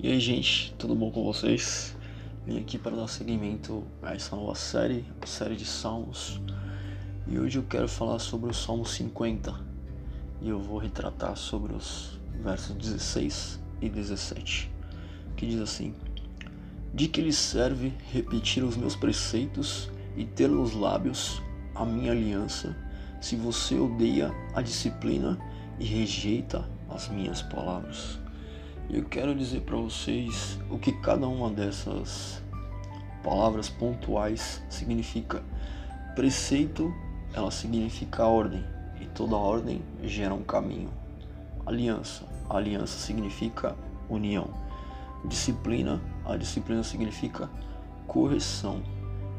E aí, gente, tudo bom com vocês? Vim aqui para dar seguimento a essa nova série, a série de Salmos. E hoje eu quero falar sobre o Salmo 50. E eu vou retratar sobre os versos 16 e 17, que diz assim: De que lhe serve repetir os meus preceitos e ter nos lábios a minha aliança, se você odeia a disciplina e rejeita as minhas palavras? eu quero dizer para vocês o que cada uma dessas palavras pontuais significa. Preceito, ela significa ordem, e toda ordem gera um caminho. Aliança, a aliança significa união. Disciplina, a disciplina significa correção.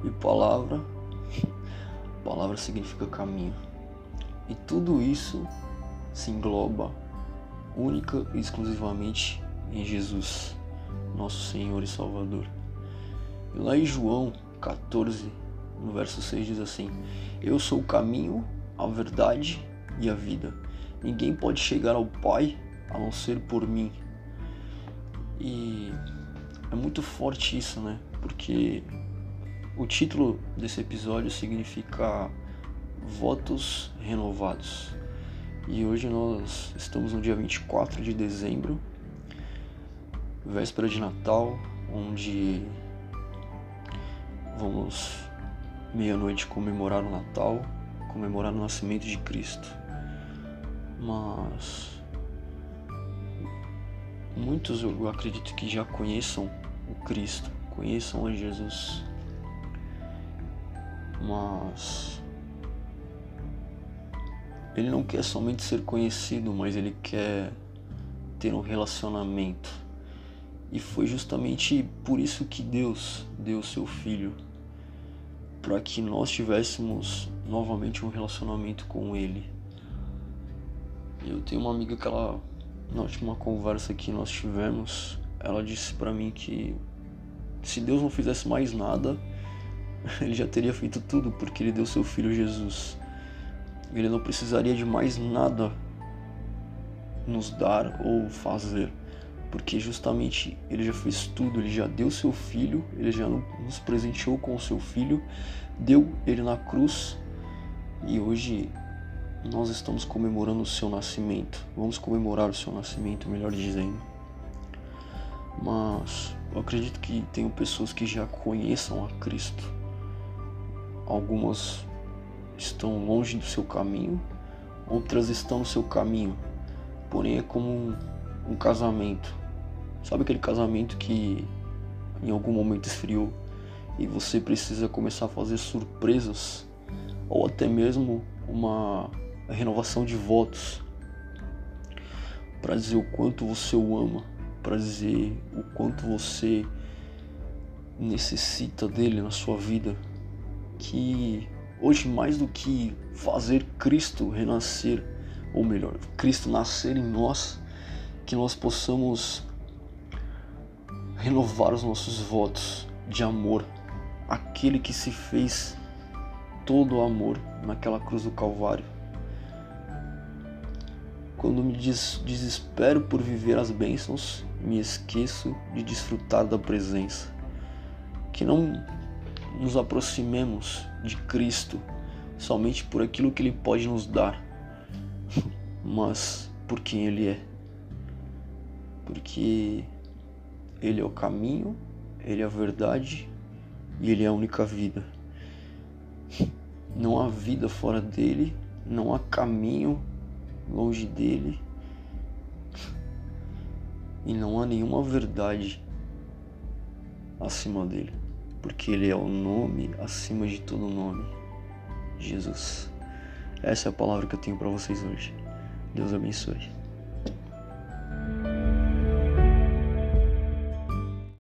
E palavra, palavra significa caminho. E tudo isso se engloba única e exclusivamente em Jesus, nosso Senhor e Salvador. E lá em João 14, no verso 6 diz assim: Eu sou o caminho, a verdade e a vida. Ninguém pode chegar ao Pai a não ser por mim. E é muito forte isso, né? Porque o título desse episódio significa votos renovados. E hoje nós estamos no dia 24 de dezembro, véspera de Natal, onde vamos meia-noite comemorar o Natal, comemorar o nascimento de Cristo. Mas muitos eu acredito que já conheçam o Cristo, conheçam a Jesus. Mas ele não quer somente ser conhecido, mas ele quer ter um relacionamento. E foi justamente por isso que Deus deu seu filho para que nós tivéssemos novamente um relacionamento com ele. Eu tenho uma amiga que ela na última conversa que nós tivemos, ela disse para mim que se Deus não fizesse mais nada, ele já teria feito tudo porque ele deu seu filho Jesus. Ele não precisaria de mais nada nos dar ou fazer, porque justamente ele já fez tudo, ele já deu seu filho, ele já nos presenteou com o seu filho, deu ele na cruz e hoje nós estamos comemorando o seu nascimento. Vamos comemorar o seu nascimento, melhor dizendo. Mas eu acredito que tenham pessoas que já conheçam a Cristo. Algumas estão longe do seu caminho, outras estão no seu caminho. Porém, é como um, um casamento. Sabe aquele casamento que em algum momento esfriou e você precisa começar a fazer surpresas ou até mesmo uma renovação de votos para dizer o quanto você o ama, para dizer o quanto você necessita dele na sua vida, que Hoje, mais do que fazer Cristo renascer, ou melhor, Cristo nascer em nós, que nós possamos renovar os nossos votos de amor, aquele que se fez todo o amor naquela cruz do Calvário. Quando me des desespero por viver as bênçãos, me esqueço de desfrutar da presença. Que não nos aproximemos de Cristo somente por aquilo que Ele pode nos dar, mas por quem Ele é. Porque Ele é o caminho, Ele é a verdade e Ele é a única vida. Não há vida fora dele, não há caminho longe dele e não há nenhuma verdade acima dele porque Ele é o nome acima de todo nome, Jesus. Essa é a palavra que eu tenho para vocês hoje. Deus abençoe.